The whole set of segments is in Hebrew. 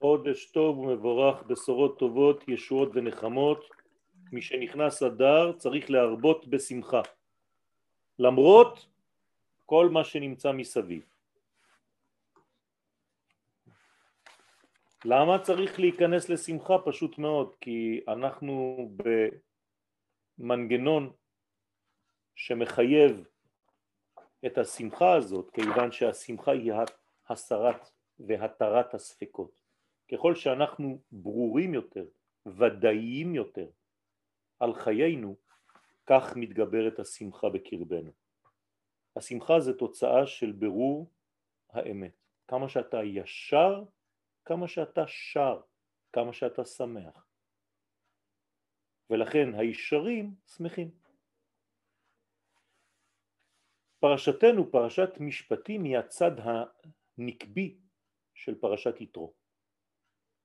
חודש טוב ומבורך, בשורות טובות, ישועות ונחמות. מי שנכנס אדר צריך להרבות בשמחה, למרות כל מה שנמצא מסביב. למה צריך להיכנס לשמחה? פשוט מאוד, כי אנחנו במנגנון שמחייב את השמחה הזאת, כיוון שהשמחה היא הסרת והתרת הספקות. ככל שאנחנו ברורים יותר, ודאיים יותר על חיינו, כך מתגברת השמחה בקרבנו. השמחה זה תוצאה של ברור האמת. כמה שאתה ישר, כמה שאתה שר, כמה שאתה שמח. ולכן הישרים שמחים. פרשתנו, פרשת משפטים, היא הצד הנקבי של פרשת יתרו.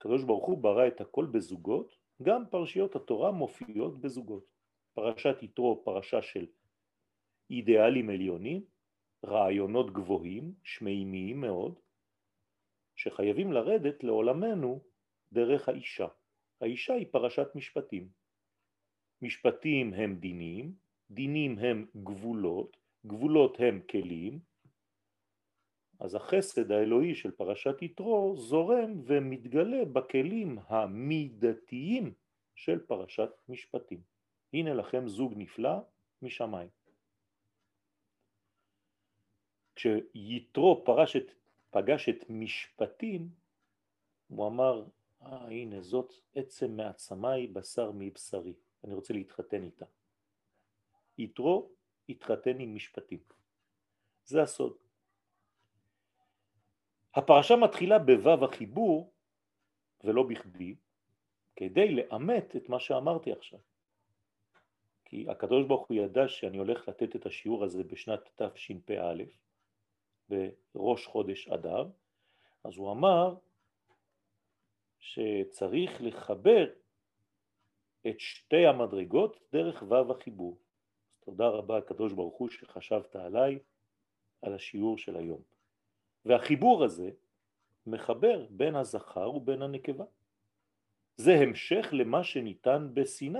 הקדוש ברוך הוא ברא את הכל בזוגות, גם פרשיות התורה מופיעות בזוגות. פרשת יתרו פרשה של אידיאלים עליונים, רעיונות גבוהים, שמימיים מאוד, שחייבים לרדת לעולמנו דרך האישה. האישה היא פרשת משפטים. משפטים הם דינים, דינים הם גבולות, גבולות הם כלים, אז החסד האלוהי של פרשת יתרו זורם ומתגלה בכלים המידתיים של פרשת משפטים. הנה לכם זוג נפלא משמיים. כשיתרו פרש את, פגש את משפטים, הוא אמר, אה הנה זאת עצם מעצמי בשר מבשרי, אני רוצה להתחתן איתה. יתרו התחתן עם משפטים. זה הסוד. הפרשה מתחילה בו"ב החיבור, ולא בכדי, כדי לאמת את מה שאמרתי עכשיו. כי הקדוש ברוך הוא ידע שאני הולך לתת את השיעור הזה בשנת תשפ"א, בראש חודש אדר, אז הוא אמר שצריך לחבר את שתי המדרגות דרך ו"ב החיבור. תודה רבה הקדוש ברוך הוא שחשבת עליי על השיעור של היום. והחיבור הזה מחבר בין הזכר ובין הנקבה. זה המשך למה שניתן בסיני.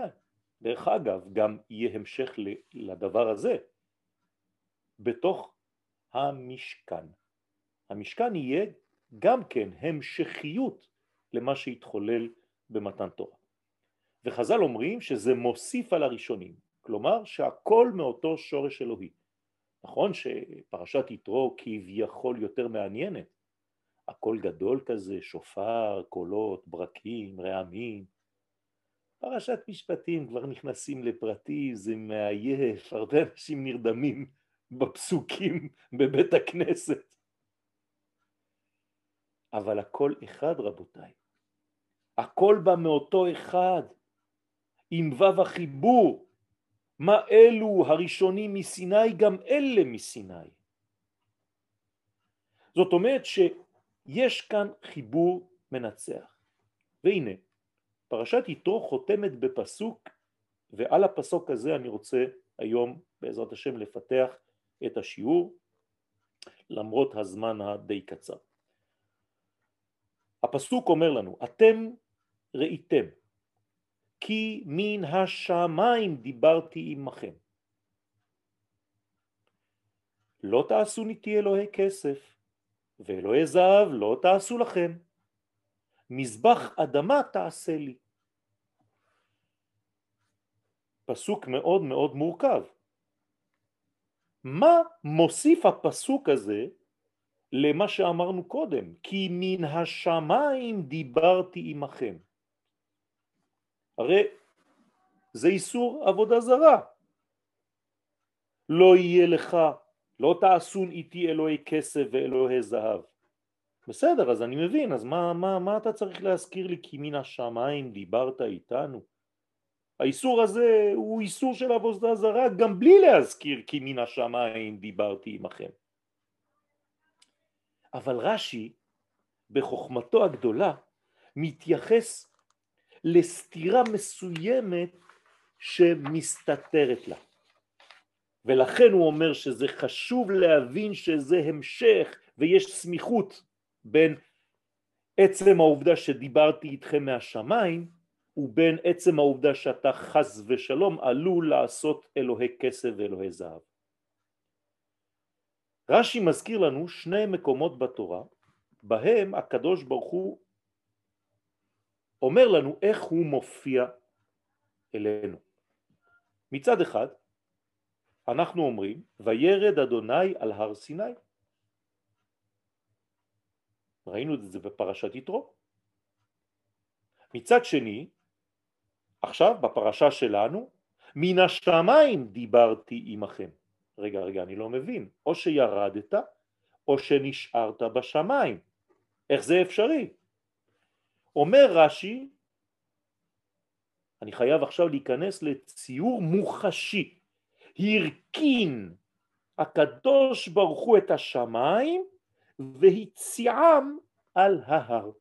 דרך אגב, גם יהיה המשך לדבר הזה בתוך המשכן. המשכן יהיה גם כן המשכיות למה שהתחולל במתן תורה. וחז"ל אומרים שזה מוסיף על הראשונים, כלומר שהכל מאותו שורש אלוהי. נכון שפרשת יתרו כביכול יותר מעניינת, הכל גדול כזה, שופר, קולות, ברקים, רעמים. פרשת משפטים כבר נכנסים לפרטי, זה מעייף, הרבה אנשים נרדמים בפסוקים בבית הכנסת. אבל הכל אחד רבותיי, הכל בא מאותו אחד, עם וו החיבור, מה אלו הראשונים מסיני גם אלה מסיני. זאת אומרת שיש כאן חיבור מנצח. והנה, פרשת יתרו חותמת בפסוק, ועל הפסוק הזה אני רוצה היום בעזרת השם לפתח את השיעור, למרות הזמן הדי קצר. הפסוק אומר לנו, אתם ראיתם כי מן השמיים דיברתי עמכם. לא תעשו ניתי אלוהי כסף, ואלוהי זהב לא תעשו לכם. מזבח אדמה תעשה לי. פסוק מאוד מאוד מורכב. מה מוסיף הפסוק הזה למה שאמרנו קודם? כי מן השמיים דיברתי עמכם. הרי זה איסור עבודה זרה. לא יהיה לך, לא תעשון איתי אלוהי כסף ואלוהי זהב. בסדר, אז אני מבין, אז מה, מה, מה אתה צריך להזכיר לי כי מן השמיים דיברת איתנו? האיסור הזה הוא איסור של עבודה זרה גם בלי להזכיר כי מן השמיים דיברתי עמכם. אבל רש"י בחוכמתו הגדולה מתייחס לסתירה מסוימת שמסתתרת לה. ולכן הוא אומר שזה חשוב להבין שזה המשך ויש סמיכות בין עצם העובדה שדיברתי איתכם מהשמיים ובין עצם העובדה שאתה חס ושלום עלול לעשות אלוהי כסף ואלוהי זהב. רש"י מזכיר לנו שני מקומות בתורה בהם הקדוש ברוך הוא אומר לנו איך הוא מופיע אלינו. מצד אחד אנחנו אומרים וירד אדוני על הר סיני ראינו את זה בפרשת יתרו. מצד שני עכשיו בפרשה שלנו מן השמיים דיברתי עמכם רגע רגע אני לא מבין. או שירדת או שנשארת בשמיים. איך זה אפשרי? אומר רש"י אני חייב עכשיו להיכנס לציור מוחשי הרכין הקדוש ברוך הוא את השמיים והציעם על ההר.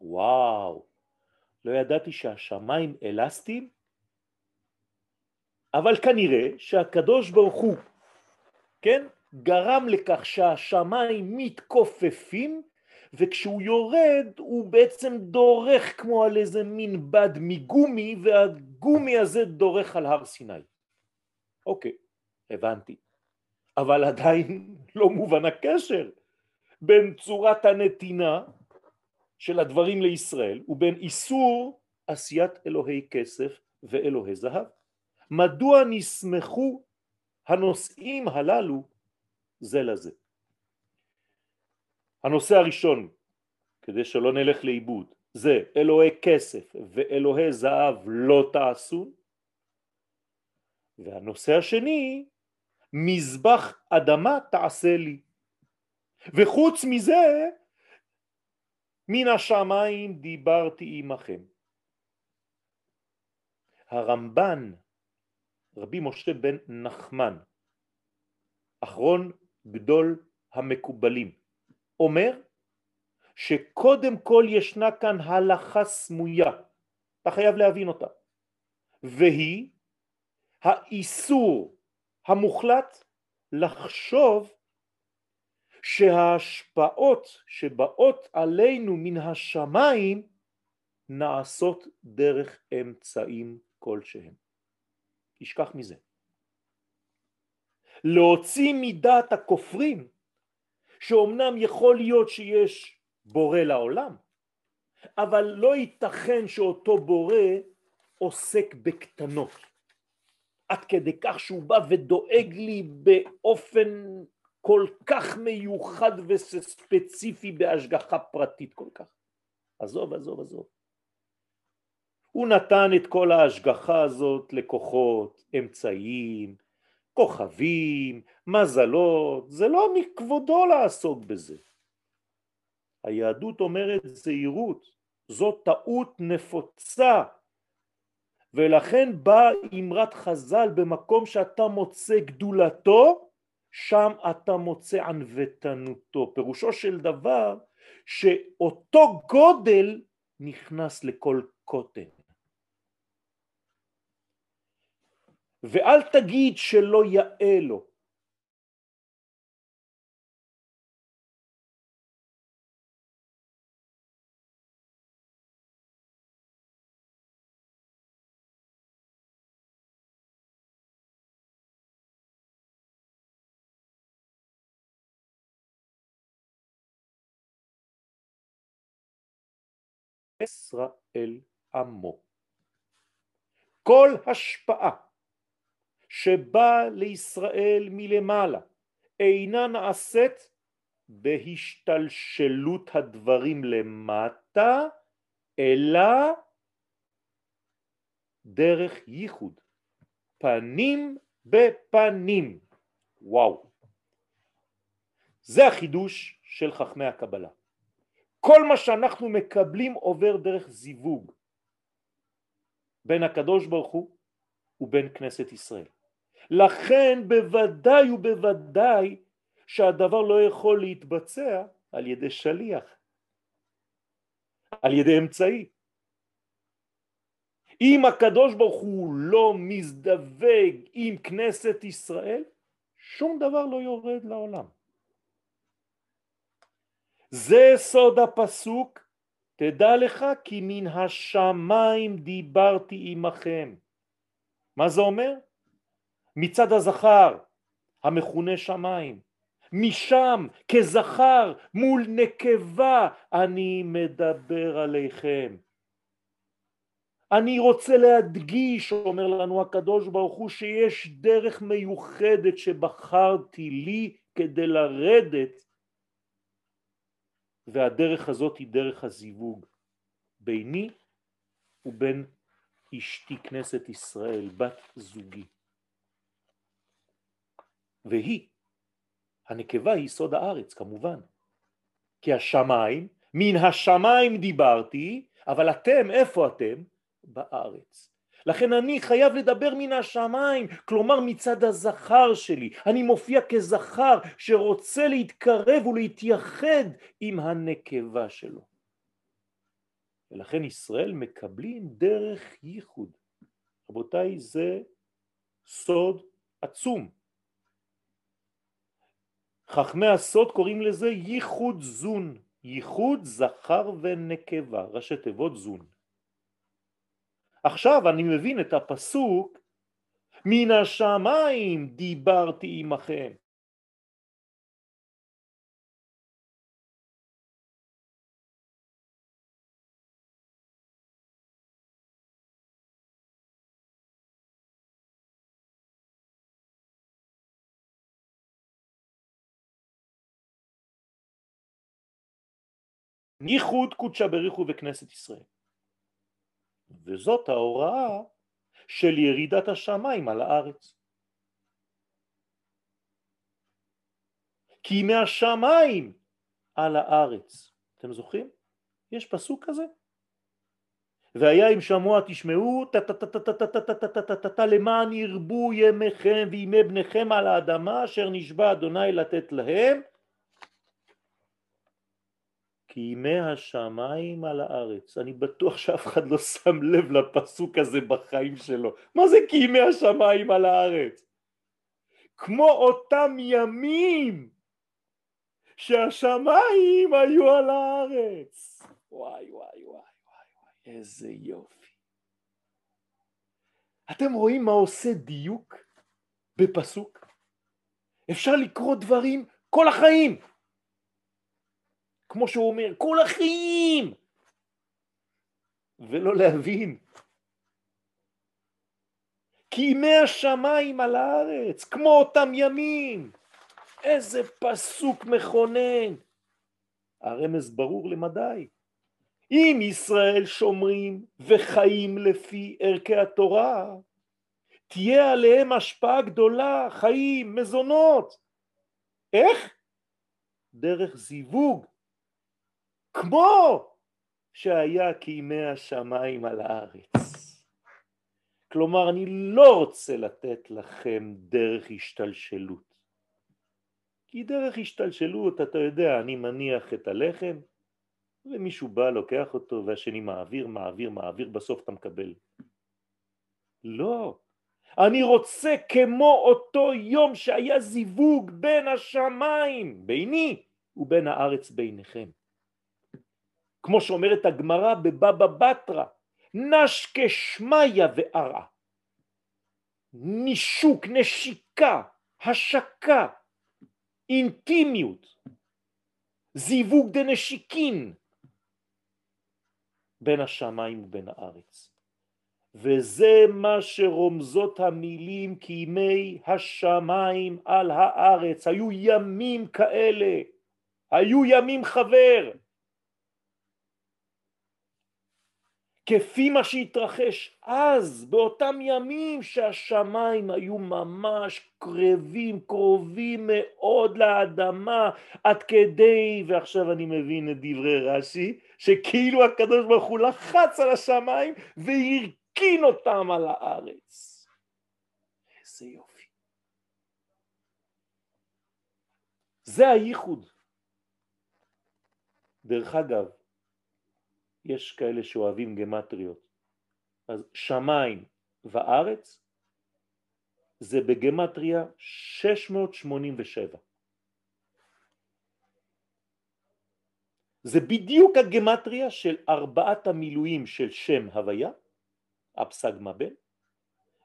וואו, לא ידעתי שהשמיים אלסטיים, אבל כנראה שהקדוש ברוך הוא, כן, גרם לכך שהשמיים מתכופפים וכשהוא יורד הוא בעצם דורך כמו על איזה מין בד מגומי והגומי הזה דורך על הר סיני. אוקיי, הבנתי. אבל עדיין לא מובן הקשר בין צורת הנתינה של הדברים לישראל ובין איסור עשיית אלוהי כסף ואלוהי זהב. מדוע נסמכו הנושאים הללו זה לזה? הנושא הראשון, כדי שלא נלך לאיבוד, זה אלוהי כסף ואלוהי זהב לא תעשו, והנושא השני מזבח אדמה תעשה לי. וחוץ מזה, מן השמיים דיברתי עמכם. הרמב"ן, רבי משה בן נחמן, אחרון גדול המקובלים, אומר שקודם כל ישנה כאן הלכה סמויה, אתה חייב להבין אותה, והיא האיסור המוחלט לחשוב שההשפעות שבאות עלינו מן השמיים נעשות דרך אמצעים כלשהם. תשכח מזה. להוציא מדעת הכופרים שאומנם יכול להיות שיש בורא לעולם, אבל לא ייתכן שאותו בורא עוסק בקטנות. עד כדי כך שהוא בא ודואג לי באופן כל כך מיוחד וספציפי בהשגחה פרטית כל כך. עזוב, עזוב, עזוב. הוא נתן את כל ההשגחה הזאת לכוחות, אמצעים, כוכבים, מזלות, זה לא מכבודו לעסוק בזה. היהדות אומרת זהירות, זו טעות נפוצה. ולכן באה אמרת חז"ל במקום שאתה מוצא גדולתו שם אתה מוצא ענוותנותו. פירושו של דבר שאותו גודל נכנס לכל קוטן ואל תגיד שלא יאה לו ישראל עמו. כל השפעה שבאה לישראל מלמעלה אינה נעשית בהשתלשלות הדברים למטה, אלא דרך ייחוד, פנים בפנים. וואו. זה החידוש של חכמי הקבלה. כל מה שאנחנו מקבלים עובר דרך זיווג בין הקדוש ברוך הוא ובין כנסת ישראל. לכן בוודאי ובוודאי שהדבר לא יכול להתבצע על ידי שליח, על ידי אמצעי. אם הקדוש ברוך הוא לא מזדווג עם כנסת ישראל, שום דבר לא יורד לעולם. זה סוד הפסוק, תדע לך כי מן השמיים דיברתי עמכם. מה זה אומר? מצד הזכר המכונה שמיים, משם כזכר מול נקבה אני מדבר עליכם. אני רוצה להדגיש, אומר לנו הקדוש ברוך הוא, שיש דרך מיוחדת שבחרתי לי כדי לרדת והדרך הזאת היא דרך הזיווג ביני ובין אשתי כנסת ישראל, בת זוגי. והיא, הנקבה היא סוד הארץ כמובן, כי השמיים, מן השמיים דיברתי, אבל אתם, איפה אתם? בארץ. לכן אני חייב לדבר מן השמיים, כלומר מצד הזכר שלי. אני מופיע כזכר שרוצה להתקרב ולהתייחד עם הנקבה שלו. ולכן ישראל מקבלים דרך ייחוד. רבותיי, זה סוד עצום. חכמי הסוד קוראים לזה ייחוד זון, ייחוד זכר ונקבה, ראשי תיבות זון. עכשיו אני מבין את הפסוק מן השמיים דיברתי עמכם ייחוד קודשא בריחו וכנסת ישראל וזאת ההוראה של ירידת השמיים על הארץ. כי מהשמיים על הארץ. אתם זוכרים? יש פסוק כזה? והיה אם שמוע תשמעו למען ירבו ימיכם וימי בניכם על האדמה אשר נשבע אדוני לתת להם כי ימי השמיים על הארץ. אני בטוח שאף אחד לא שם לב לפסוק הזה בחיים שלו. מה זה כי ימי השמיים על הארץ? כמו אותם ימים שהשמיים היו על הארץ. וואי וואי וואי וואי וואי, איזה יופי. אתם רואים מה עושה דיוק בפסוק? אפשר לקרוא דברים כל החיים, כמו שהוא אומר, כל החיים, ולא להבין. כי ימי השמיים על הארץ, כמו אותם ימים. איזה פסוק מכונן. הרמז ברור למדי. אם ישראל שומרים וחיים לפי ערכי התורה, תהיה עליהם השפעה גדולה, חיים, מזונות. איך? דרך זיווג כמו שהיה כימי השמיים על הארץ. כלומר, אני לא רוצה לתת לכם דרך השתלשלות. כי דרך השתלשלות, אתה יודע, אני מניח את הלחם, ומישהו בא, לוקח אותו, והשני מעביר, מעביר, מעביר, בסוף אתה מקבל. לא. אני רוצה כמו אותו יום שהיה זיווג בין השמיים, ביני, ובין הארץ ביניכם. כמו שאומרת הגמרא בבבא בתרא, נשקה שמיא וערעה. נישוק, נשיקה, השקה, אינטימיות, זיווג דנשיקין בין השמיים ובין הארץ. וזה מה שרומזות המילים כי ימי השמיים על הארץ, היו ימים כאלה, היו ימים חבר, כפי מה שהתרחש אז, באותם ימים שהשמיים היו ממש קרבים, קרובים מאוד לאדמה, עד כדי, ועכשיו אני מבין את דברי רש"י, שכאילו הקדוש ברוך הוא לחץ על השמיים והרכין אותם על הארץ. איזה יופי. זה הייחוד. דרך אגב, יש כאלה שאוהבים גמטריות. אז שמיים וארץ זה בגמטריה 687. זה בדיוק הגמטריה של ארבעת המילואים של שם הוויה, הפסג מבן,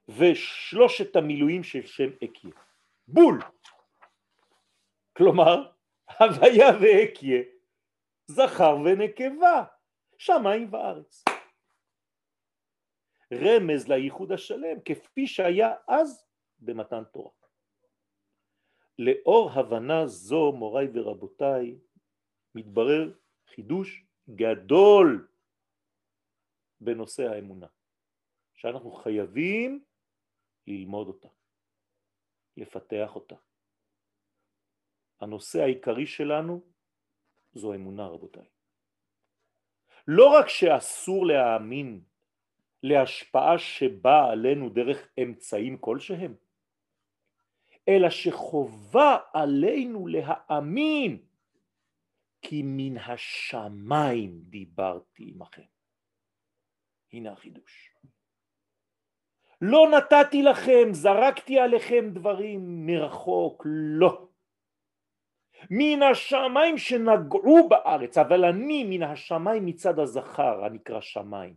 ושלושת המילואים של שם אקיה. בול! כלומר, הוויה ואקיה, זכר ונקבה, שמיים וארץ. רמז לייחוד השלם, כפי שהיה אז במתן תורה. לאור הבנה זו, מוריי ורבותיי, מתברר חידוש גדול בנושא האמונה, שאנחנו חייבים ללמוד אותה, לפתח אותה. הנושא העיקרי שלנו זו אמונה רבותיי. לא רק שאסור להאמין להשפעה שבאה עלינו דרך אמצעים כלשהם, אלא שחובה עלינו להאמין כי מן השמיים דיברתי עמכם. הנה החידוש. לא נתתי לכם, זרקתי עליכם דברים מרחוק, לא. מן השמיים שנגעו בארץ, אבל אני מן השמיים מצד הזכר הנקרא שמיים.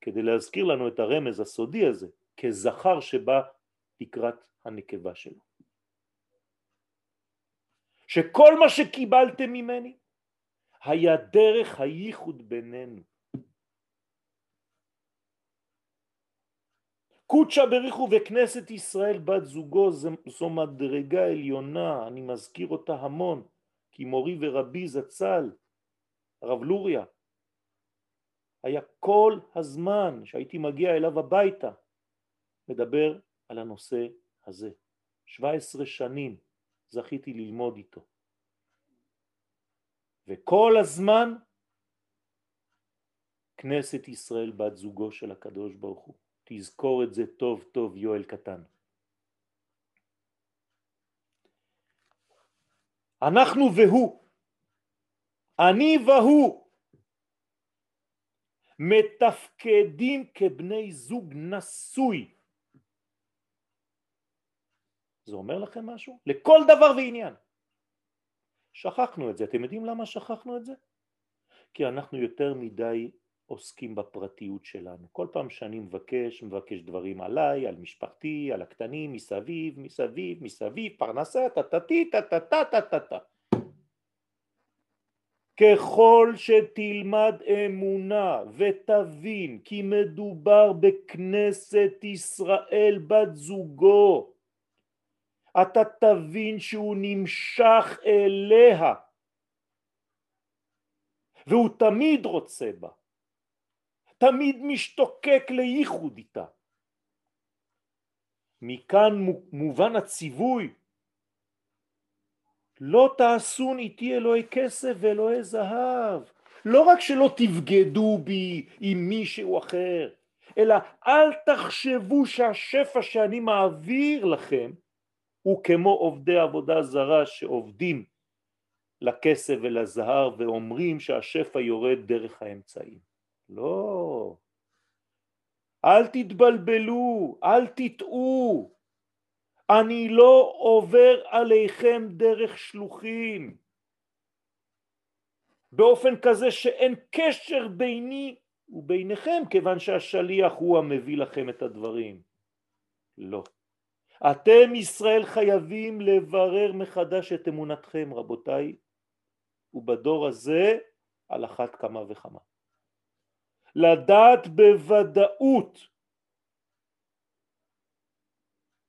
כדי להזכיר לנו את הרמז הסודי הזה, כזכר שבא לקראת הנקבה שלו. שכל מה שקיבלתם ממני היה דרך הייחוד בינינו. קודשא בריחו וכנסת ישראל בת זוגו זו מדרגה עליונה, אני מזכיר אותה המון, כי מורי ורבי זצ"ל, הרב לוריה, היה כל הזמן שהייתי מגיע אליו הביתה מדבר על הנושא הזה. 17 שנים זכיתי ללמוד איתו. וכל הזמן כנסת ישראל בת זוגו של הקדוש ברוך הוא. תזכור את זה טוב טוב יואל קטן. אנחנו והוא, אני והוא, מתפקדים כבני זוג נשוי. זה אומר לכם משהו? לכל דבר ועניין. שכחנו את זה. אתם יודעים למה שכחנו את זה? כי אנחנו יותר מדי עוסקים בפרטיות שלנו. כל פעם שאני מבקש, מבקש דברים עליי, על משפחתי, על הקטנים, מסביב, מסביב, מסביב, פרנסה, טטטי, טטטה, טטטה. ככל שתלמד אמונה ותבין כי מדובר בכנסת ישראל בת זוגו, אתה תבין שהוא נמשך אליה והוא תמיד רוצה בה, תמיד משתוקק לייחוד איתה. מכאן מובן הציווי לא תעשון איתי אלוהי כסף ואלוהי זהב. לא רק שלא תבגדו בי עם מישהו אחר, אלא אל תחשבו שהשפע שאני מעביר לכם הוא כמו עובדי עבודה זרה שעובדים לכסף ולזהר ואומרים שהשפע יורד דרך האמצעים. לא. אל תתבלבלו, אל תטעו. אני לא עובר עליכם דרך שלוחים באופן כזה שאין קשר ביני וביניכם כיוון שהשליח הוא המביא לכם את הדברים. לא. אתם ישראל חייבים לברר מחדש את אמונתכם רבותיי ובדור הזה על אחת כמה וכמה. לדעת בוודאות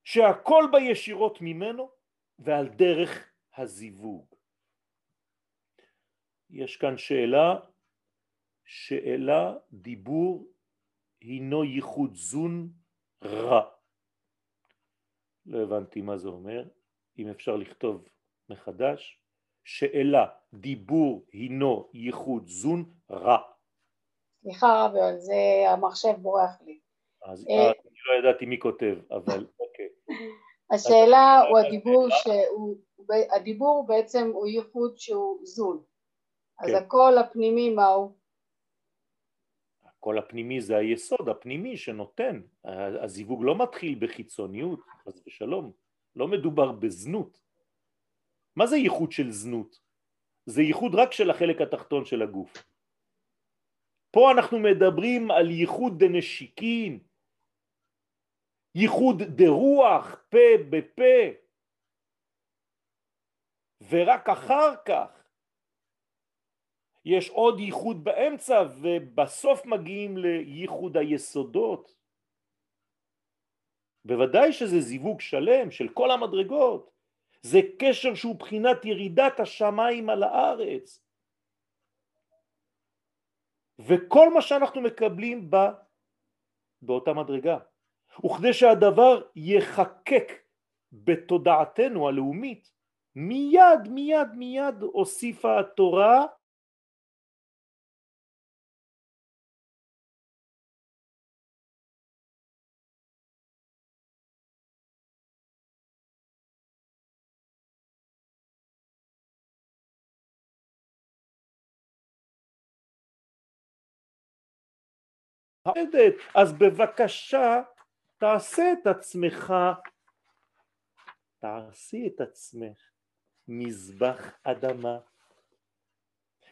שהכל בא ישירות ממנו ועל דרך הזיווג. יש כאן שאלה, שאלה דיבור הינו ייחוד זון רע. לא הבנתי מה זה אומר, אם אפשר לכתוב מחדש, שאלה דיבור הינו ייחוד זון רע. סליחה רבי, על זה המחשב בורח לי. אז אה, אני לא ידעתי מי כותב, אבל אוקיי. השאלה הוא הדיבור שהוא, הדיבור בעצם הוא ייחוד שהוא זון. אז כן. הקול הפנימי מהו? הקול הפנימי זה היסוד הפנימי שנותן. הזיווג לא מתחיל בחיצוניות, חס ושלום. לא מדובר בזנות. מה זה ייחוד של זנות? זה ייחוד רק של החלק התחתון של הגוף. פה אנחנו מדברים על ייחוד דנשיקין, ייחוד דרוח, פה בפה, ורק אחר כך יש עוד ייחוד באמצע ובסוף מגיעים לייחוד היסודות. בוודאי שזה זיווג שלם של כל המדרגות, זה קשר שהוא בחינת ירידת השמיים על הארץ. וכל מה שאנחנו מקבלים בא באותה מדרגה. וכדי שהדבר יחקק בתודעתנו הלאומית, מיד מיד מיד הוסיפה התורה אז בבקשה תעשה את עצמך, תעשי את עצמך מזבח אדמה,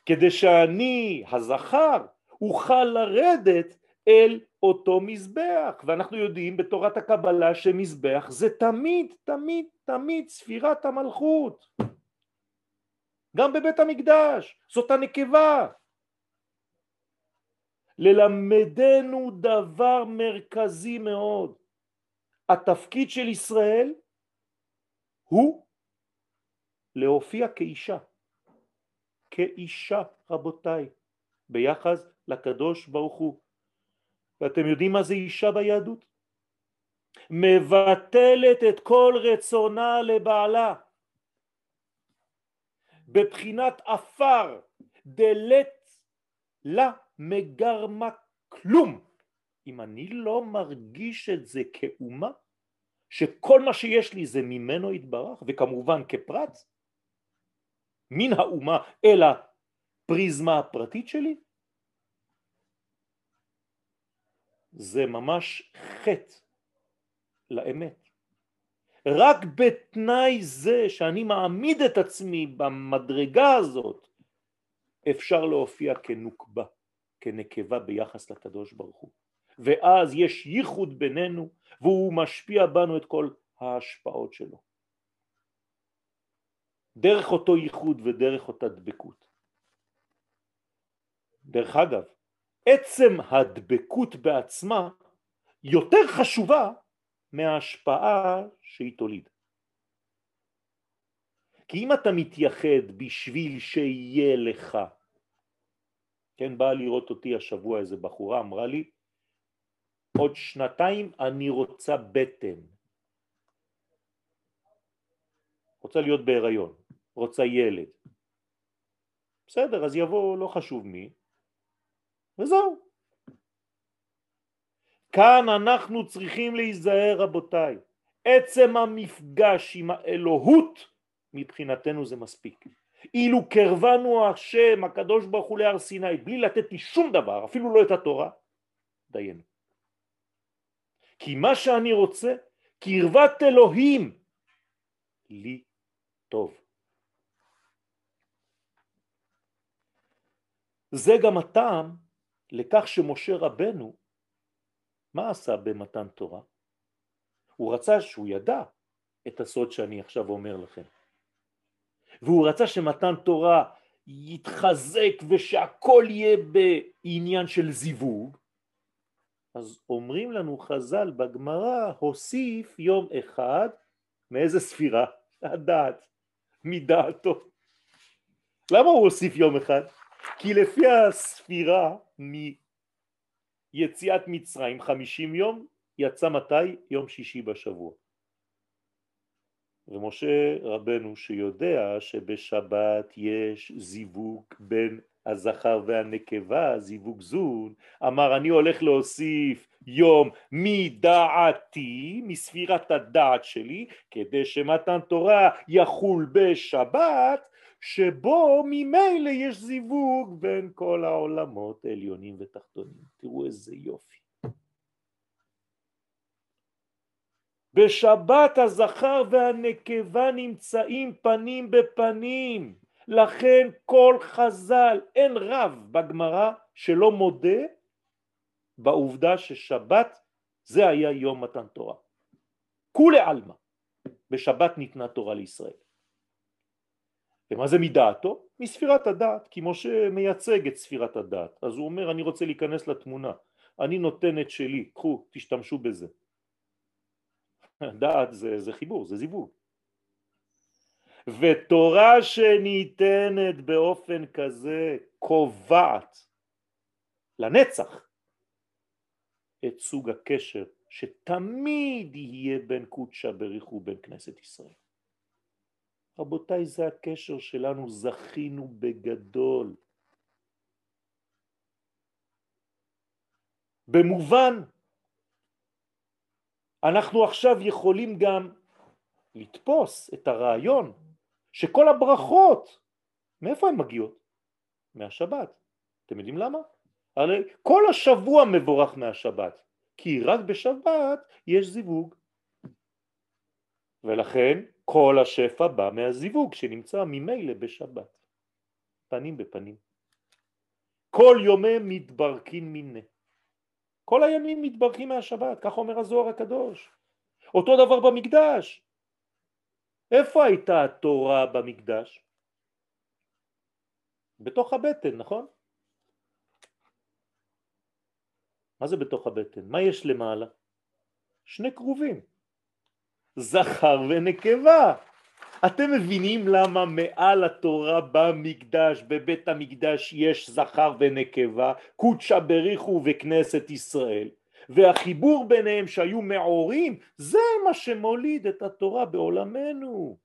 כדי שאני, הזכר, אוכל לרדת אל אותו מזבח, ואנחנו יודעים בתורת הקבלה שמזבח זה תמיד, תמיד, תמיד ספירת המלכות. גם בבית המקדש, זאת הנקבה. ללמדנו דבר מרכזי מאוד. התפקיד של ישראל הוא להופיע כאישה, כאישה רבותיי, ביחס לקדוש ברוך הוא. ואתם יודעים מה זה אישה ביהדות? מבטלת את כל רצונה לבעלה. בבחינת עפר דלת לה מגרמה כלום. אם אני לא מרגיש את זה כאומה, שכל מה שיש לי זה ממנו יתברך, וכמובן כפרט, מן האומה אל הפריזמה הפרטית שלי, זה ממש חטא לאמת. רק בתנאי זה שאני מעמיד את עצמי במדרגה הזאת, אפשר להופיע כנוקבה. כנקבה ביחס לקדוש ברוך הוא. ואז יש ייחוד בינינו והוא משפיע בנו את כל ההשפעות שלו. דרך אותו ייחוד ודרך אותה דבקות. דרך אגב עצם הדבקות בעצמה יותר חשובה מההשפעה שהיא תוליד. כי אם אתה מתייחד בשביל שיהיה לך כן, באה לראות אותי השבוע איזה בחורה, אמרה לי, עוד שנתיים אני רוצה בטן. רוצה להיות בהיריון, רוצה ילד. בסדר, אז יבוא לא חשוב מי, וזהו. כאן אנחנו צריכים להיזהר רבותיי. עצם המפגש עם האלוהות מבחינתנו זה מספיק. אילו קרבנו השם הקדוש ברוך הוא להר סיני בלי לתת לי שום דבר, אפילו לא את התורה, דיינו. כי מה שאני רוצה, קרבת אלוהים, לי טוב. זה גם הטעם לכך שמשה רבנו, מה עשה במתן תורה? הוא רצה שהוא ידע את הסוד שאני עכשיו אומר לכם. והוא רצה שמתן תורה יתחזק ושהכל יהיה בעניין של זיווג, אז אומרים לנו חז"ל בגמרא, הוסיף יום אחד, מאיזה ספירה? הדעת, מדעתו. למה הוא הוסיף יום אחד? כי לפי הספירה מיציאת מצרים חמישים יום, יצא מתי? יום שישי בשבוע. ומשה רבנו שיודע שבשבת יש זיווג בין הזכר והנקבה, זיווג זון, אמר אני הולך להוסיף יום מדעתי, מספירת הדעת שלי, כדי שמתן תורה יחול בשבת, שבו ממילא יש זיווג בין כל העולמות עליונים ותחתונים. תראו איזה יופי. בשבת הזכר והנקבה נמצאים פנים בפנים לכן כל חז"ל, אין רב בגמרא שלא מודה בעובדה ששבת זה היה יום מתן תורה. כולי עלמא, בשבת ניתנה תורה לישראל. ומה זה מדעתו? מספירת הדעת, כי משה מייצג את ספירת הדעת, אז הוא אומר אני רוצה להיכנס לתמונה, אני נותן את שלי, קחו, תשתמשו בזה. דעת זה, זה חיבור, זה זיווג. ותורה שניתנת באופן כזה קובעת לנצח את סוג הקשר שתמיד יהיה בין קודשה בריך ובין כנסת ישראל. רבותיי זה הקשר שלנו, זכינו בגדול. במובן אנחנו עכשיו יכולים גם לתפוס את הרעיון שכל הברכות, מאיפה הן מגיעות? מהשבת. אתם יודעים למה? הרי כל השבוע מבורך מהשבת, כי רק בשבת יש זיווג. ולכן כל השפע בא מהזיווג שנמצא ממילא בשבת, פנים בפנים. כל יומי מתברכים מיני. כל הימים מתברכים מהשבת, כך אומר הזוהר הקדוש. אותו דבר במקדש. איפה הייתה התורה במקדש? בתוך הבטן, נכון? מה זה בתוך הבטן? מה יש למעלה? שני קרובים, זכר ונקבה. אתם מבינים למה מעל התורה במקדש, בבית המקדש יש זכר ונקבה, קודשא בריחו וכנסת ישראל, והחיבור ביניהם שהיו מעורים, זה מה שמוליד את התורה בעולמנו.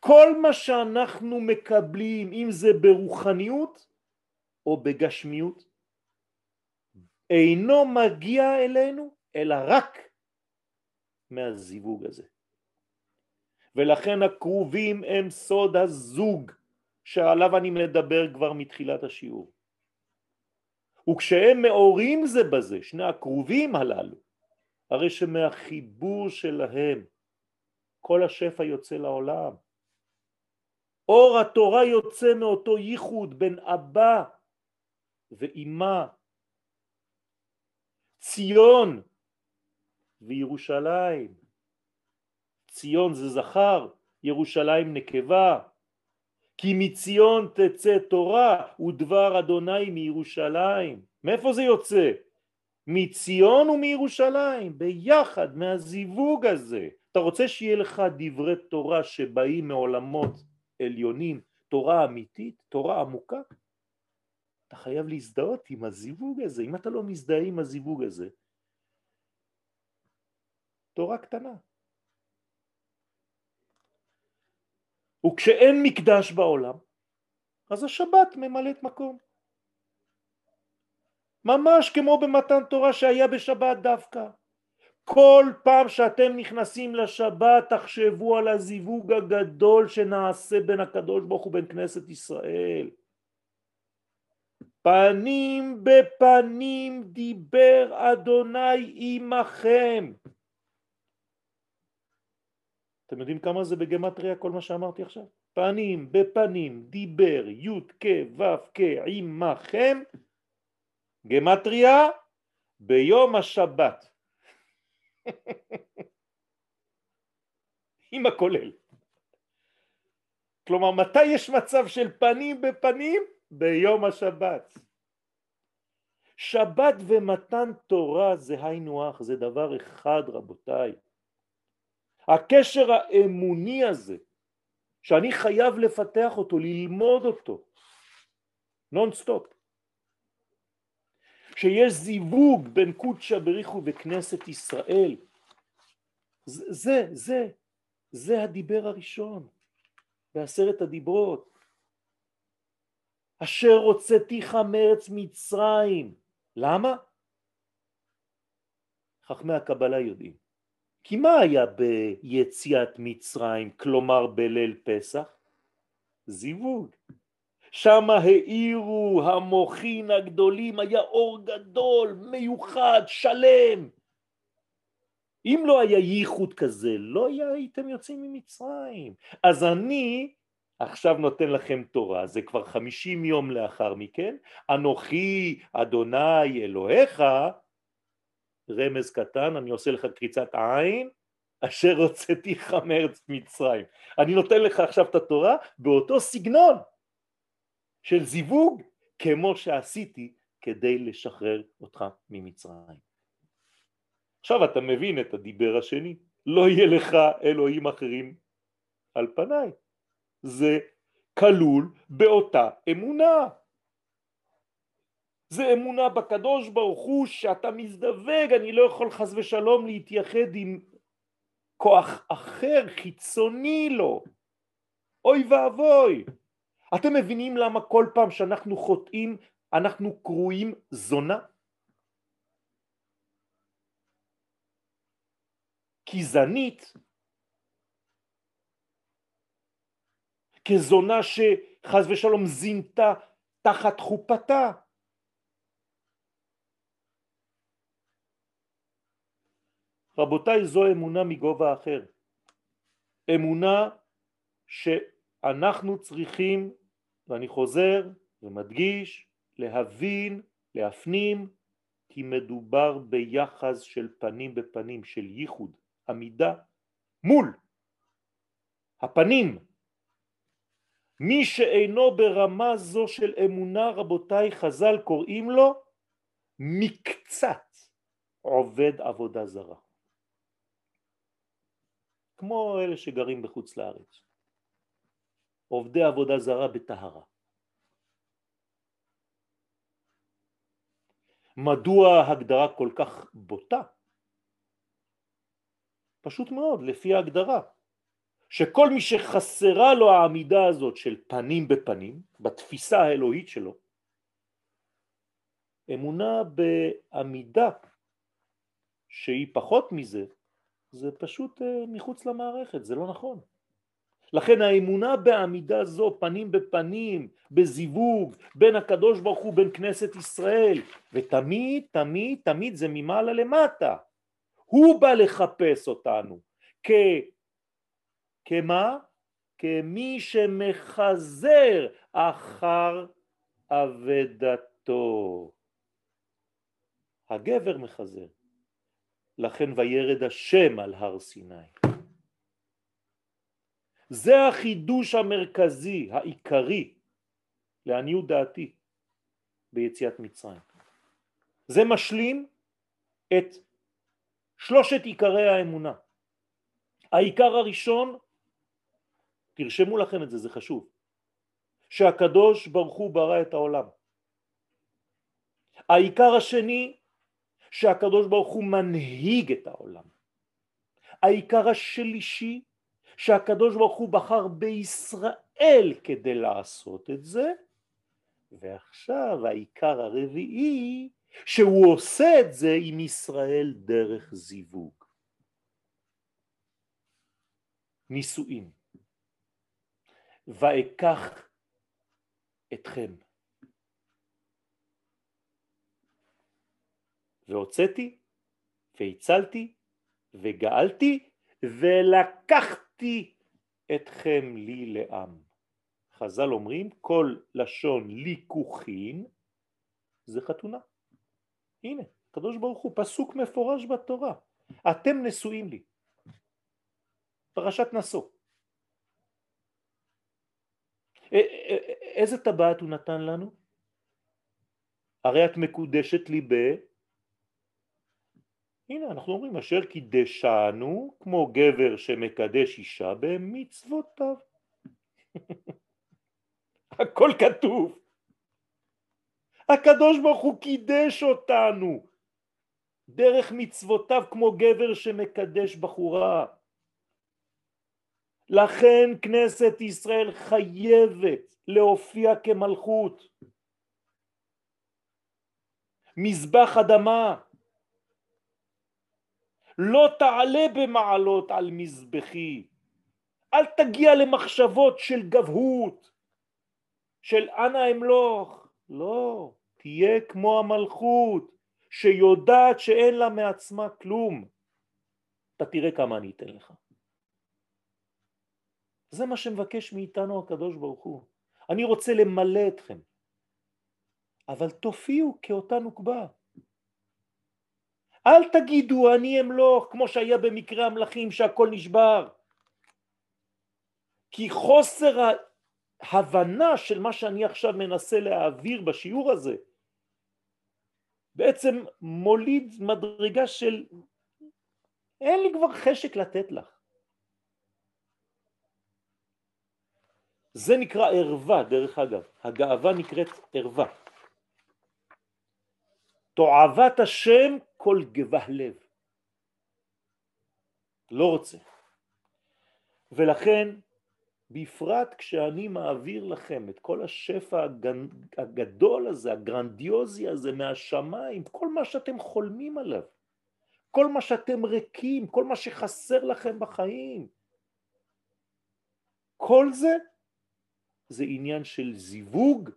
כל מה שאנחנו מקבלים, אם זה ברוחניות או בגשמיות, אינו מגיע אלינו אלא רק מהזיווג הזה. ולכן הקרובים הם סוד הזוג שעליו אני מדבר כבר מתחילת השיעור. וכשהם מאורים זה בזה, שני הקרובים הללו, הרי שמהחיבור שלהם כל השפע יוצא לעולם. אור התורה יוצא מאותו ייחוד בין אבא ואימה ציון וירושלים. ציון זה זכר, ירושלים נקבה. כי מציון תצא תורה ודבר אדוני מירושלים. מאיפה זה יוצא? מציון ומירושלים, ביחד, מהזיווג הזה. אתה רוצה שיהיה לך דברי תורה שבאים מעולמות עליונים, תורה אמיתית, תורה עמוקה? אתה חייב להזדהות עם הזיווג הזה, אם אתה לא מזדהה עם הזיווג הזה, תורה קטנה. וכשאין מקדש בעולם, אז השבת ממלאת מקום. ממש כמו במתן תורה שהיה בשבת דווקא. כל פעם שאתם נכנסים לשבת תחשבו על הזיווג הגדול שנעשה בין הקדוש ברוך הוא בין כנסת ישראל. פנים בפנים דיבר אדוני עמכם. אתם יודעים כמה זה בגמטריה כל מה שאמרתי עכשיו? פנים בפנים דיבר י' כ' ו' כ' עמכם גמטריה ביום השבת עם הכולל כלומר מתי יש מצב של פנים בפנים? ביום השבת. שבת ומתן תורה זה היינו הך, זה דבר אחד רבותיי. הקשר האמוני הזה, שאני חייב לפתח אותו, ללמוד אותו, נונסטופ. שיש זיווג בין קודשא בריחו וכנסת ישראל, זה, זה, זה, הדיבר הראשון בעשרת הדיברות. אשר הוצאתיך מארץ מצרים. למה? חכמי הקבלה יודעים. כי מה היה ביציאת מצרים, כלומר בליל פסח? זיווג. שם האירו המוחין הגדולים, היה אור גדול, מיוחד, שלם. אם לא היה ייחוד כזה, לא הייתם יוצאים ממצרים. אז אני עכשיו נותן לכם תורה, זה כבר חמישים יום לאחר מכן, אנוכי אדוני אלוהיך, רמז קטן, אני עושה לך קריצת עין, אשר הוצאתיך מארץ מצרים. אני נותן לך עכשיו את התורה באותו סגנון של זיווג כמו שעשיתי כדי לשחרר אותך ממצרים. עכשיו אתה מבין את הדיבר השני, לא יהיה לך אלוהים אחרים על פניי. זה כלול באותה אמונה. זה אמונה בקדוש ברוך הוא שאתה מזדווג, אני לא יכול חס ושלום להתייחד עם כוח אחר, חיצוני לו. אוי ואבוי. אתם מבינים למה כל פעם שאנחנו חוטאים אנחנו קרויים זונה? כי זנית כזונה שחז ושלום זינתה תחת חופתה. רבותיי, זו אמונה מגובה אחר. אמונה שאנחנו צריכים, ואני חוזר ומדגיש, להבין, להפנים, כי מדובר ביחס של פנים בפנים, של ייחוד, עמידה מול הפנים מי שאינו ברמה זו של אמונה רבותיי חז"ל קוראים לו מקצת עובד עבודה זרה כמו אלה שגרים בחוץ לארץ. עובדי עבודה זרה בטהרה. מדוע הגדרה כל כך בוטה? פשוט מאוד, לפי ההגדרה. שכל מי שחסרה לו העמידה הזאת של פנים בפנים, בתפיסה האלוהית שלו, אמונה בעמידה שהיא פחות מזה, זה פשוט אה, מחוץ למערכת, זה לא נכון. לכן האמונה בעמידה זו פנים בפנים, בזיווג, בין הקדוש ברוך הוא, בין כנסת ישראל, ותמיד, תמיד, תמיד זה ממעלה למטה. הוא בא לחפש אותנו, כ... כמה? כמי שמחזר אחר אבדתו. הגבר מחזר, לכן וירד השם על הר סיני. זה החידוש המרכזי, העיקרי, לעניות דעתי, ביציאת מצרים. זה משלים את שלושת עיקרי האמונה. העיקר הראשון תרשמו לכם את זה, זה חשוב, שהקדוש ברוך הוא ברא את העולם. העיקר השני, שהקדוש ברוך הוא מנהיג את העולם. העיקר השלישי, שהקדוש ברוך הוא בחר בישראל כדי לעשות את זה, ועכשיו העיקר הרביעי, שהוא עושה את זה עם ישראל דרך זיווג. נישואין. ואקח אתכם. והוצאתי, והצלתי, וגאלתי, ולקחתי אתכם לי לעם. חז"ל אומרים כל לשון ליקוחין זה חתונה. הנה, הקדוש ברוך הוא, פסוק מפורש בתורה, אתם נשואים לי. פרשת נשוא. איזה טבעת הוא נתן לנו? הרי את מקודשת לי ב... הנה אנחנו אומרים אשר קידשנו כמו גבר שמקדש אישה במצוותיו. הכל כתוב. הקדוש ברוך הוא קידש אותנו דרך מצוותיו כמו גבר שמקדש בחורה. לכן כנסת ישראל חייבת להופיע כמלכות. מזבח אדמה לא תעלה במעלות על מזבחי אל תגיע למחשבות של גבהות של אנא אמלוך לא תהיה כמו המלכות שיודעת שאין לה מעצמה כלום אתה תראה כמה אני אתן לך. זה מה שמבקש מאיתנו הקדוש ברוך הוא. אני רוצה למלא אתכם, אבל תופיעו כאותה נוקבה. אל תגידו אני אמלוך כמו שהיה במקרה המלכים שהכל נשבר. כי חוסר ההבנה של מה שאני עכשיו מנסה להעביר בשיעור הזה בעצם מוליד מדרגה של אין לי כבר חשק לתת לך. זה נקרא ערווה דרך אגב, הגאווה נקראת ערווה. תועבת השם כל גבה לב. לא רוצה. ולכן בפרט כשאני מעביר לכם את כל השפע הגדול הזה, הגרנדיוזי הזה מהשמיים, כל מה שאתם חולמים עליו, כל מה שאתם ריקים, כל מה שחסר לכם בחיים, כל זה זה עניין של זיווג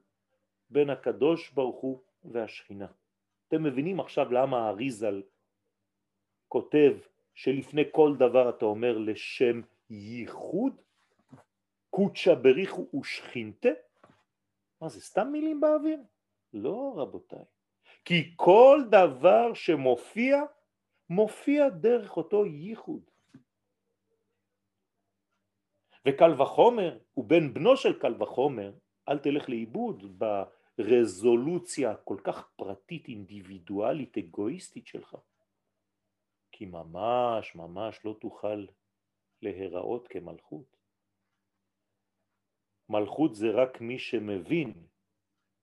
בין הקדוש ברוך הוא והשכינה. אתם מבינים עכשיו למה האריזל כותב שלפני כל דבר אתה אומר לשם ייחוד? קוצ'ה בריחו ושכינתה? מה זה סתם מילים באוויר? לא רבותיי. כי כל דבר שמופיע, מופיע דרך אותו ייחוד. וקל וחומר, הוא בן בנו של קל וחומר, אל תלך לאיבוד ברזולוציה הכל כך פרטית, אינדיבידואלית, אגואיסטית שלך. כי ממש ממש לא תוכל להיראות כמלכות. מלכות זה רק מי שמבין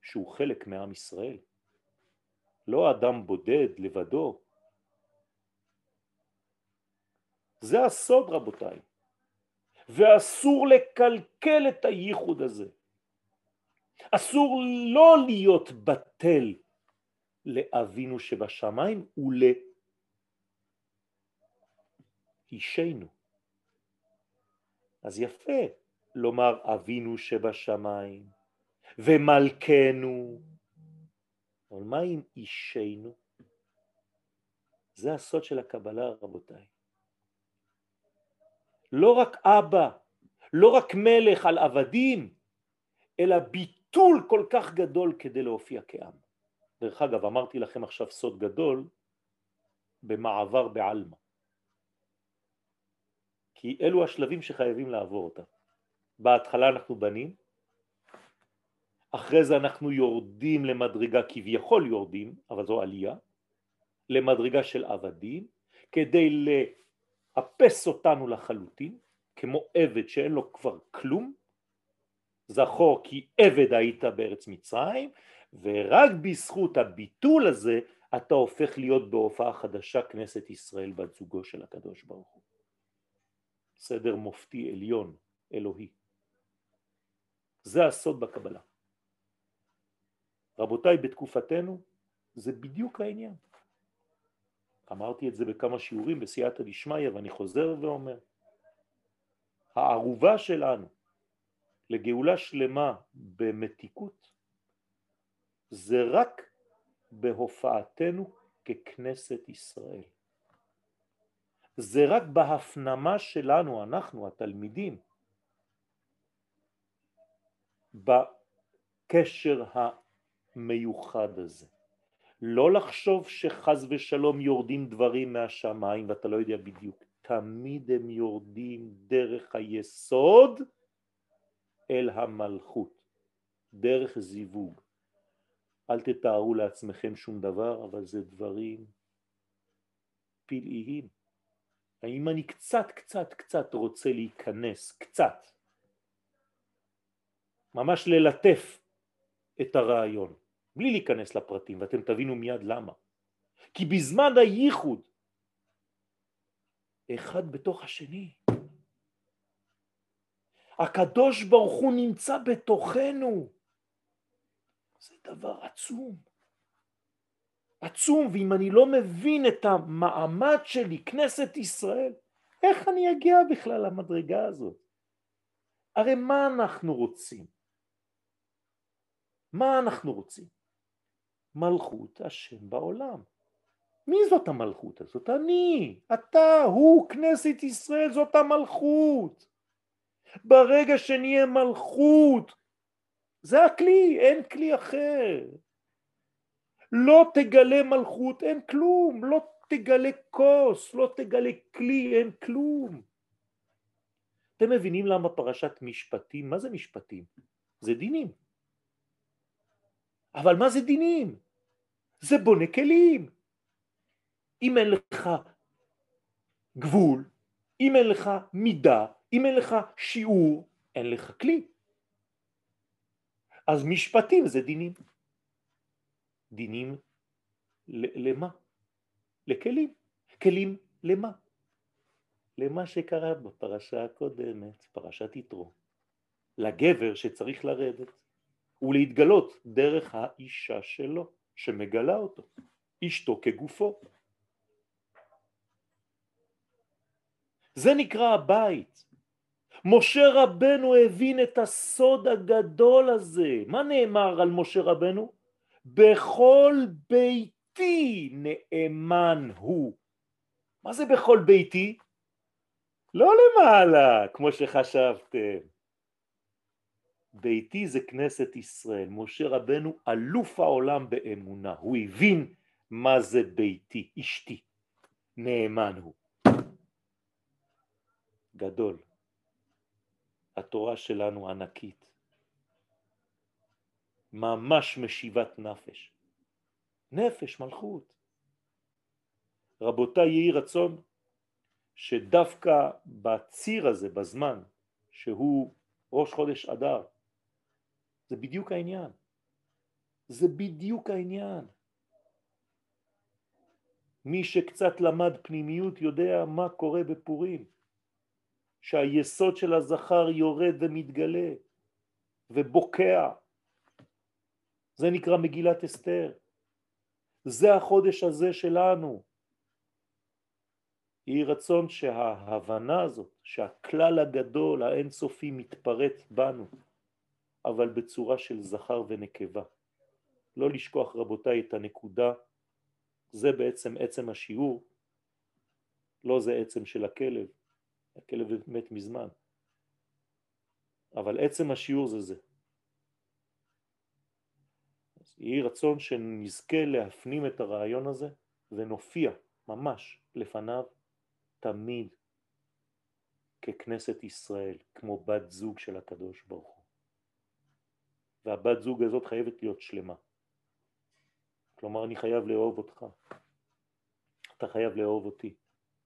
שהוא חלק מעם ישראל. לא אדם בודד לבדו. זה הסוד רבותיי. ואסור לקלקל את הייחוד הזה. אסור לא להיות בטל לאבינו שבשמיים ולאישנו. אז יפה לומר אבינו שבשמיים ומלכנו, אבל מה עם אישנו? זה הסוד של הקבלה רבותיי. לא רק אבא, לא רק מלך על עבדים, אלא ביטול כל כך גדול כדי להופיע כעם. דרך אגב, אמרתי לכם עכשיו סוד גדול במעבר בעלמא. כי אלו השלבים שחייבים לעבור אותם. בהתחלה אנחנו בנים, אחרי זה אנחנו יורדים למדרגה כביכול יורדים, אבל זו עלייה, למדרגה של עבדים, כדי לאפס אותנו לחלוטין, כמו עבד שאין לו כבר כלום, זכור כי עבד היית בארץ מצרים, ורק בזכות הביטול הזה אתה הופך להיות בהופעה חדשה כנסת ישראל בת זוגו של הקדוש ברוך הוא. סדר מופתי עליון, אלוהי. זה הסוד בקבלה. רבותיי, בתקופתנו זה בדיוק העניין. אמרתי את זה בכמה שיעורים בסייעתא דשמיא ואני חוזר ואומר, הערובה שלנו לגאולה שלמה במתיקות זה רק בהופעתנו ככנסת ישראל. זה רק בהפנמה שלנו, אנחנו התלמידים, בקשר המיוחד הזה. לא לחשוב שחז ושלום יורדים דברים מהשמיים ואתה לא יודע בדיוק. תמיד הם יורדים דרך היסוד אל המלכות, דרך זיווג. אל תתארו לעצמכם שום דבר, אבל זה דברים פלאיים. האם אני קצת קצת קצת רוצה להיכנס, קצת, ממש ללטף את הרעיון, בלי להיכנס לפרטים, ואתם תבינו מיד למה. כי בזמן הייחוד, אחד בתוך השני, הקדוש ברוך הוא נמצא בתוכנו. זה דבר עצום. עצום, ואם אני לא מבין את המעמד שלי, כנסת ישראל, איך אני אגיע בכלל למדרגה הזאת? הרי מה אנחנו רוצים? מה אנחנו רוצים? מלכות השם בעולם. מי זאת המלכות הזאת? אני, אתה, הוא, כנסת ישראל, זאת המלכות. ברגע שנהיה מלכות, זה הכלי, אין כלי אחר. לא תגלה מלכות, אין כלום, לא תגלה כוס, לא תגלה כלי, אין כלום. אתם מבינים למה פרשת משפטים, מה זה משפטים? זה דינים. אבל מה זה דינים? זה בונה כלים. אם אין לך גבול, אם אין לך מידה, אם אין לך שיעור, אין לך כלי. אז משפטים זה דינים. דינים למה? לכלים. כלים למה? למה שקרה בפרשה הקודמת, פרשת יתרו. לגבר שצריך לרדת ולהתגלות דרך האישה שלו שמגלה אותו, אשתו כגופו. זה נקרא הבית. משה רבנו הבין את הסוד הגדול הזה. מה נאמר על משה רבנו? בכל ביתי נאמן הוא. מה זה בכל ביתי? לא למעלה, כמו שחשבתם. ביתי זה כנסת ישראל. משה רבנו אלוף העולם באמונה. הוא הבין מה זה ביתי, אשתי. נאמן הוא. גדול. התורה שלנו ענקית. ממש משיבת נפש. נפש, מלכות. רבותיי, יהי רצון שדווקא בציר הזה, בזמן, שהוא ראש חודש אדר, זה בדיוק העניין. זה בדיוק העניין. מי שקצת למד פנימיות יודע מה קורה בפורים. שהיסוד של הזכר יורד ומתגלה ובוקע. זה נקרא מגילת אסתר. זה החודש הזה שלנו. יהי רצון שההבנה הזאת, שהכלל הגדול האינסופי מתפרט בנו, אבל בצורה של זכר ונקבה. לא לשכוח רבותיי את הנקודה, זה בעצם עצם השיעור, לא זה עצם של הכלב. הכלב מת מזמן. אבל עצם השיעור זה זה. אז יהי רצון שנזכה להפנים את הרעיון הזה ונופיע ממש לפניו תמיד ככנסת ישראל, כמו בת זוג של הקדוש ברוך הוא. והבת זוג הזאת חייבת להיות שלמה. כלומר, אני חייב לאהוב אותך. אתה חייב לאהוב אותי.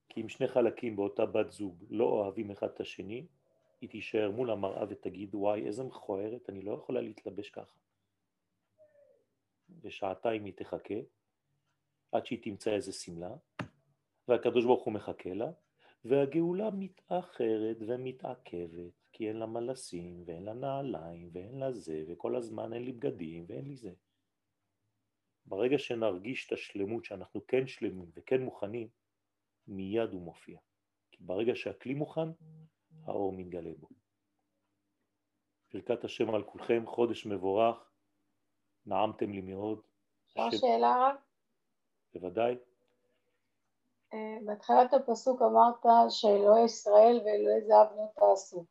כי אם שני חלקים באותה בת זוג לא אוהבים אחד את השני, היא תישאר מול המראה ותגיד וואי איזה מכוערת, אני לא יכולה להתלבש ככה. ושעתיים היא תחכה עד שהיא תמצא איזה סמלה, והקדוש ברוך הוא מחכה לה, והגאולה מתאחרת ומתעכבת, כי אין לה מה לשים, ואין לה נעליים, ואין לה זה, וכל הזמן אין לי בגדים, ואין לי זה. ברגע שנרגיש את השלמות שאנחנו כן שלמים וכן מוכנים, מיד הוא מופיע. כי ברגע שהכלי מוכן, האור מתגלה בו. ברכת השם על כולכם, חודש מבורך, נעמתם לי מאוד. אפשר שאלה רק? בוודאי. אה, בהתחלת הפסוק אמרת שאלוהי ישראל ואלוהי זהב לא תעשו.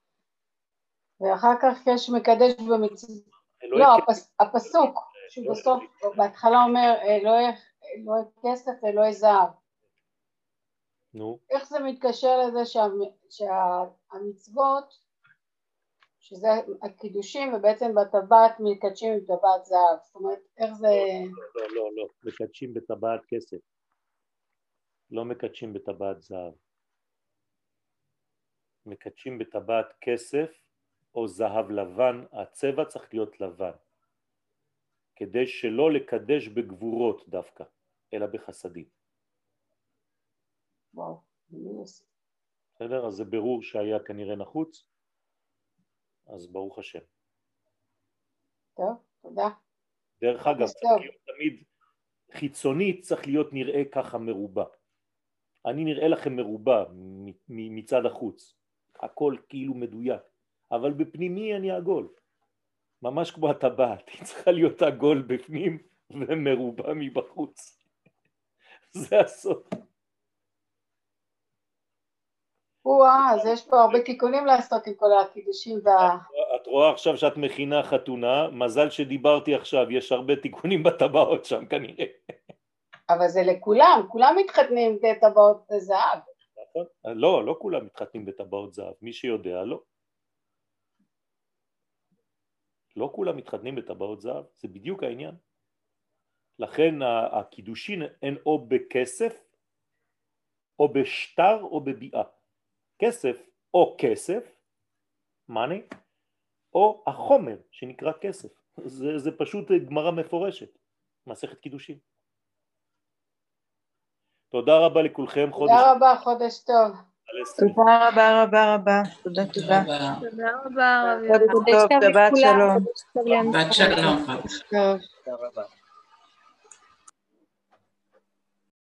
ואחר כך יש מקדש במצוות. לא, הפס, הפסוק, שבסוף, בהתחלה אומר אלוהי, אלוהי כסף ואלוהי זהב. נו. איך זה מתקשר לזה שה, שהמצוות, שזה הקידושים, ובעצם בטבעת מקדשים עם טבעת זהב, זאת אומרת, איך זה... לא, לא, לא, מקדשים בטבעת כסף, לא מקדשים בטבעת זהב. מקדשים בטבעת כסף או זהב לבן, הצבע צריך להיות לבן, כדי שלא לקדש בגבורות דווקא, אלא בחסדים. וואו, בסדר? אז זה ברור שהיה כנראה נחוץ, אז ברוך השם. טוב, תודה. דרך אגב, צריך להיות תמיד חיצונית צריך להיות נראה ככה מרובע. אני נראה לכם מרובע מצד החוץ, הכל כאילו מדויק, אבל בפנימי אני עגול, ממש כמו הטבעת, היא צריכה להיות עגול בפנים ומרובע מבחוץ. זה הסוף. וואה, אז יש פה הרבה תיקונים לעשות עם כל הקידושים וה... את רואה עכשיו שאת מכינה חתונה, מזל שדיברתי עכשיו, יש הרבה תיקונים בטבעות שם כנראה. אבל זה לכולם, כולם מתחתנים בטבעות זהב. נכון, לא, לא כולם מתחתנים בטבעות זהב, מי שיודע לא. לא כולם מתחתנים בטבעות זהב, זה בדיוק העניין. לכן הקידושין הן או בכסף, או בשטר או בביאה. כסף או כסף, money, או החומר שנקרא כסף. זה, זה פשוט גמרא מפורשת, מסכת קידושין. תודה רבה לכולכם, חודש... תודה רבה, חודש טוב. תודה רבה רבה רבה, תודה תודה. תודה רבה. חודש טוב, שבת שלום. שבת שלום.